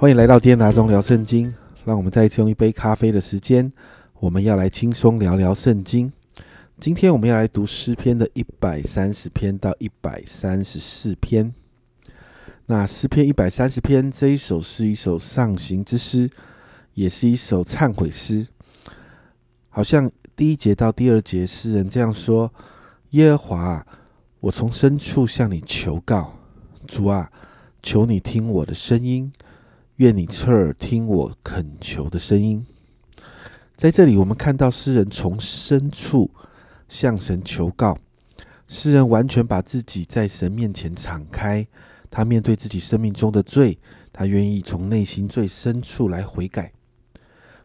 欢迎来到今天拿中聊圣经。让我们再一次用一杯咖啡的时间，我们要来轻松聊聊圣经。今天我们要来读诗篇的一百三十篇到一百三十四篇。那诗篇一百三十篇这一首是一首上行之诗，也是一首忏悔诗。好像第一节到第二节，诗人这样说：“耶和华，我从深处向你求告，主啊，求你听我的声音。”愿你侧耳听我恳求的声音。在这里，我们看到诗人从深处向神求告。诗人完全把自己在神面前敞开，他面对自己生命中的罪，他愿意从内心最深处来悔改。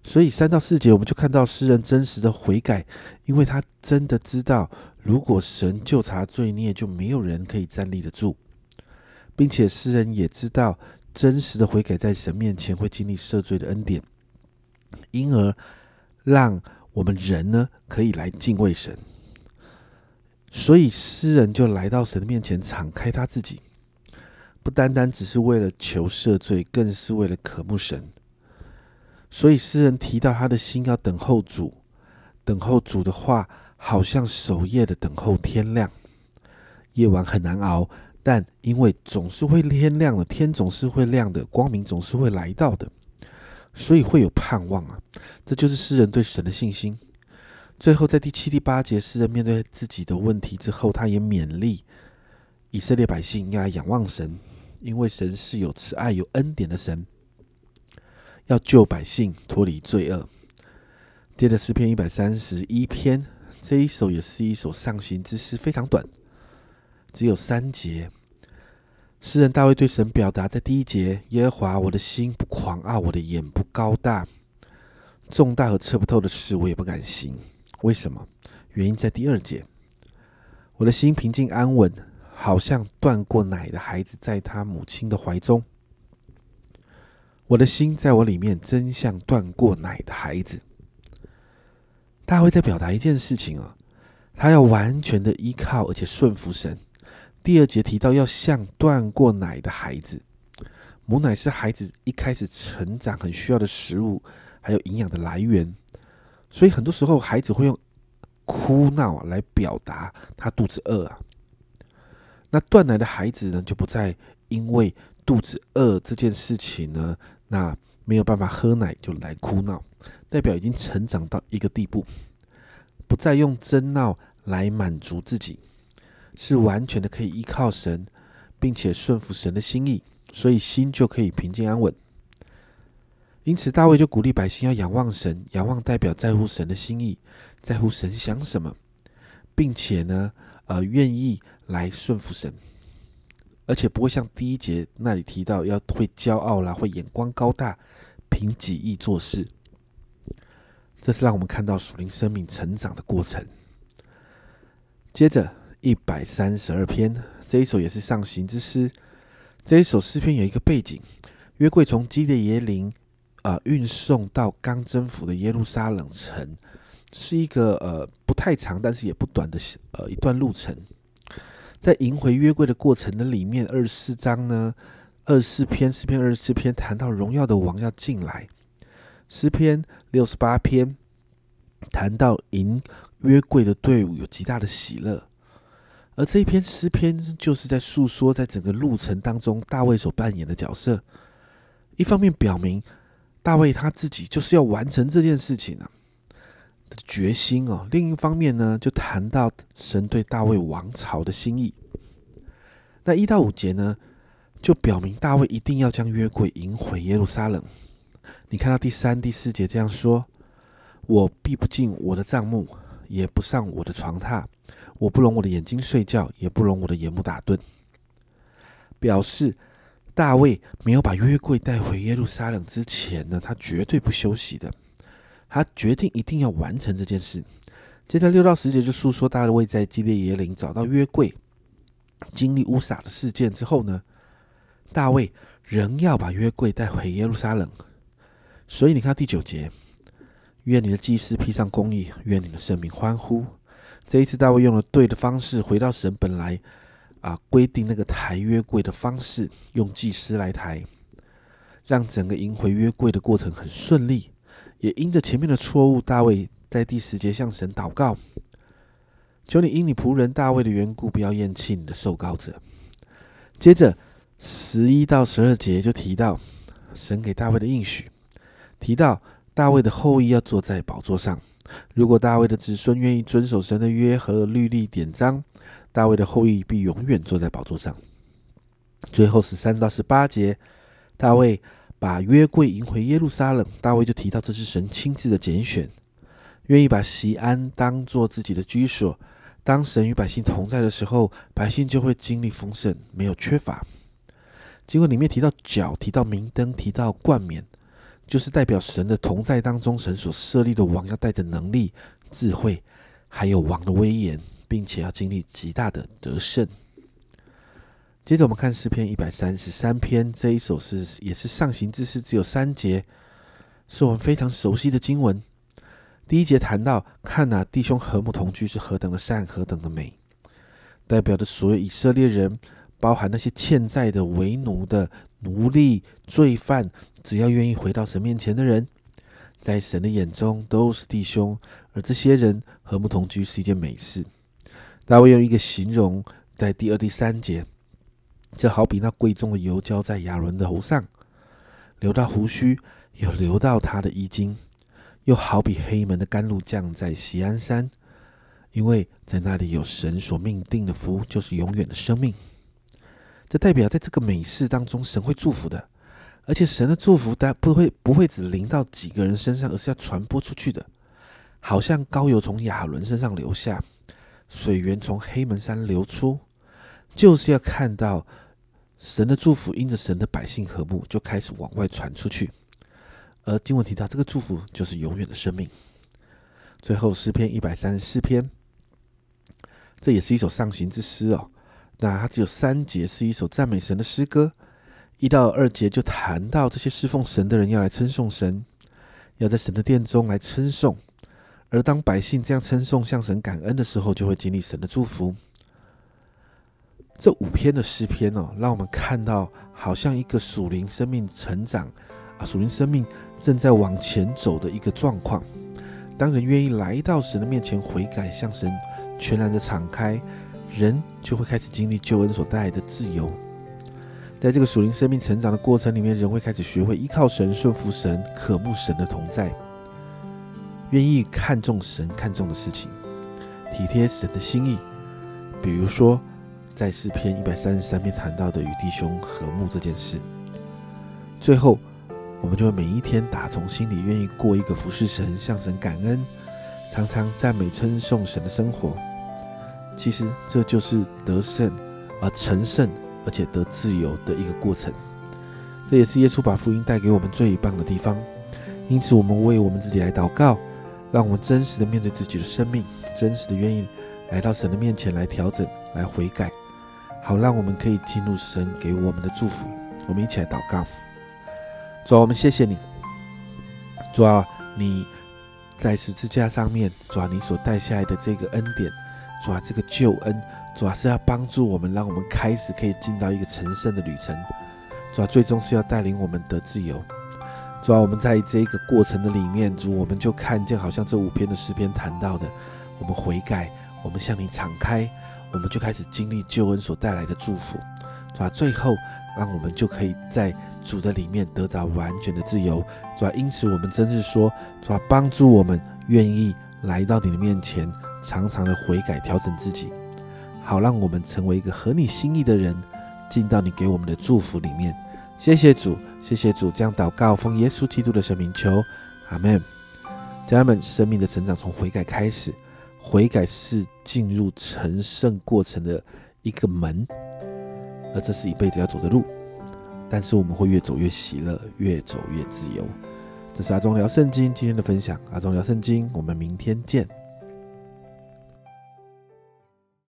所以三到四节，我们就看到诗人真实的悔改，因为他真的知道，如果神就查罪孽，就没有人可以站立得住，并且诗人也知道。真实的悔改在神面前会经历赦罪的恩典，因而让我们人呢可以来敬畏神。所以诗人就来到神的面前，敞开他自己，不单单只是为了求赦罪，更是为了渴慕神。所以诗人提到他的心要等候主，等候主的话，好像守夜的等候天亮，夜晚很难熬。但因为总是会天亮的，天总是会亮的，光明总是会来到的，所以会有盼望啊！这就是诗人对神的信心。最后，在第七、第八节，诗人面对自己的问题之后，他也勉励以色列百姓要来仰望神，因为神是有慈爱、有恩典的神，要救百姓脱离罪恶。接着，诗篇一百三十一篇这一首也是一首上行之诗，非常短。只有三节。诗人大卫对神表达，在第一节：“耶和华，我的心不狂傲，我的眼不高大，重大和测不透的事，我也不敢行。为什么？原因在第二节：我的心平静安稳，好像断过奶的孩子在他母亲的怀中。我的心在我里面，真像断过奶的孩子。”大卫在表达一件事情啊，他要完全的依靠，而且顺服神。第二节提到要像断过奶的孩子，母奶是孩子一开始成长很需要的食物，还有营养的来源。所以很多时候孩子会用哭闹来表达他肚子饿啊。那断奶的孩子呢，就不再因为肚子饿这件事情呢，那没有办法喝奶就来哭闹，代表已经成长到一个地步，不再用争闹来满足自己。是完全的可以依靠神，并且顺服神的心意，所以心就可以平静安稳。因此，大卫就鼓励百姓要仰望神，仰望代表在乎神的心意，在乎神想什么，并且呢，呃，愿意来顺服神，而且不会像第一节那里提到要会骄傲啦，会眼光高大，凭己意做事。这是让我们看到属灵生命成长的过程。接着。一百三十二篇，这一首也是上行之诗。这一首诗篇有一个背景：约柜从基列耶林啊运送到刚征服的耶路撒冷城，是一个呃不太长，但是也不短的呃一段路程。在迎回约柜的过程的里面，二十四章呢，二十四篇诗篇二十四篇谈到荣耀的王要进来。诗篇六十八篇谈到迎约柜的队伍有极大的喜乐。而这一篇诗篇就是在诉说，在整个路程当中，大卫所扮演的角色。一方面表明大卫他自己就是要完成这件事情啊的决心哦；另一方面呢，就谈到神对大卫王朝的心意。那一到五节呢，就表明大卫一定要将约柜迎回耶路撒冷。你看到第三、第四节这样说：“我闭不进我的帐幕，也不上我的床榻。”我不容我的眼睛睡觉，也不容我的眼目打盹。表示大卫没有把约柜带回耶路撒冷之前呢，他绝对不休息的。他决定一定要完成这件事。接着六到十节就诉说大卫在基列耶林找到约柜，经历乌撒的事件之后呢，大卫仍要把约柜带回耶路撒冷。所以你看第九节，愿你的祭司披上公义，愿你的圣名欢呼。这一次，大卫用了对的方式，回到神本来啊规定那个抬约柜的方式，用祭司来抬。让整个迎回约柜的过程很顺利。也因着前面的错误，大卫在第十节向神祷告：“求你因你仆人大卫的缘故，不要厌弃你的受膏者。”接着十一到十二节就提到神给大卫的应许，提到大卫的后裔要坐在宝座上。如果大卫的子孙愿意遵守神的约和律例典章，大卫的后裔必永远坐在宝座上。最后十三到十八节，大卫把约柜迎回耶路撒冷，大卫就提到这是神亲自的拣选，愿意把西安当做自己的居所。当神与百姓同在的时候，百姓就会经历丰盛，没有缺乏。经过里面提到脚，提到明灯，提到冠冕。就是代表神的同在当中，神所设立的王要带着能力、智慧，还有王的威严，并且要经历极大的得胜。接着我们看诗篇一百三十三篇这一首诗，也是上行之诗，只有三节，是我们非常熟悉的经文。第一节谈到，看呐，弟兄和睦同居是何等的善，何等的美，代表的所有以色列人。包含那些欠债的、为奴的、奴隶、罪犯，只要愿意回到神面前的人，在神的眼中都是弟兄。而这些人和睦同居是一件美事。大卫用一个形容，在第二、第三节，就好比那贵重的油浇在亚伦的头上，流到胡须，又流到他的衣襟；又好比黑门的甘露降在锡安山，因为在那里有神所命定的福，就是永远的生命。这代表在这个美事当中，神会祝福的，而且神的祝福，但不会不会只临到几个人身上，而是要传播出去的。好像高油从亚伦身上流下，水源从黑门山流出，就是要看到神的祝福，因着神的百姓和睦，就开始往外传出去。而经文提到，这个祝福就是永远的生命。最后诗篇一百三十四篇，这也是一首上行之诗哦。那它只有三节，是一首赞美神的诗歌。一到二节就谈到这些侍奉神的人要来称颂神，要在神的殿中来称颂。而当百姓这样称颂、向神感恩的时候，就会经历神的祝福。这五篇的诗篇哦，让我们看到好像一个属灵生命成长啊，属灵生命正在往前走的一个状况。当人愿意来到神的面前悔改，向神全然的敞开。人就会开始经历救恩所带来的自由，在这个属灵生命成长的过程里面，人会开始学会依靠神、顺服神、渴慕神的同在，愿意看重神看重的事情，体贴神的心意。比如说，在诗篇一百三十三篇谈到的与弟兄和睦这件事。最后，我们就会每一天打从心里愿意过一个服侍神、向神感恩、常常赞美称颂神的生活。其实这就是得胜，而成圣，而且得自由的一个过程。这也是耶稣把福音带给我们最棒的地方。因此，我们为我们自己来祷告，让我们真实的面对自己的生命，真实的愿意来到神的面前来调整、来悔改，好让我们可以进入神给我们的祝福。我们一起来祷告。主啊，我们谢谢你。主啊，你在十字架上面，主啊，你所带下来的这个恩典。主啊，这个救恩，主啊是要帮助我们，让我们开始可以进到一个成圣的旅程。主啊，最终是要带领我们得自由。主啊，我们在这个过程的里面，主我们就看见，好像这五篇的诗篇谈到的，我们悔改，我们向你敞开，我们就开始经历救恩所带来的祝福。主啊，最后让我们就可以在主的里面得到完全的自由。主啊，因此我们真是说，主啊，帮助我们愿意来到你的面前。常常的悔改调整自己，好让我们成为一个合你心意的人，进到你给我们的祝福里面。谢谢主，谢谢主，这样祷告奉耶稣基督的神名求，阿门。家人们，生命的成长从悔改开始，悔改是进入成圣过程的一个门，而这是一辈子要走的路。但是我们会越走越喜乐，越走越自由。这是阿忠聊圣经今天的分享，阿忠聊圣经，我们明天见。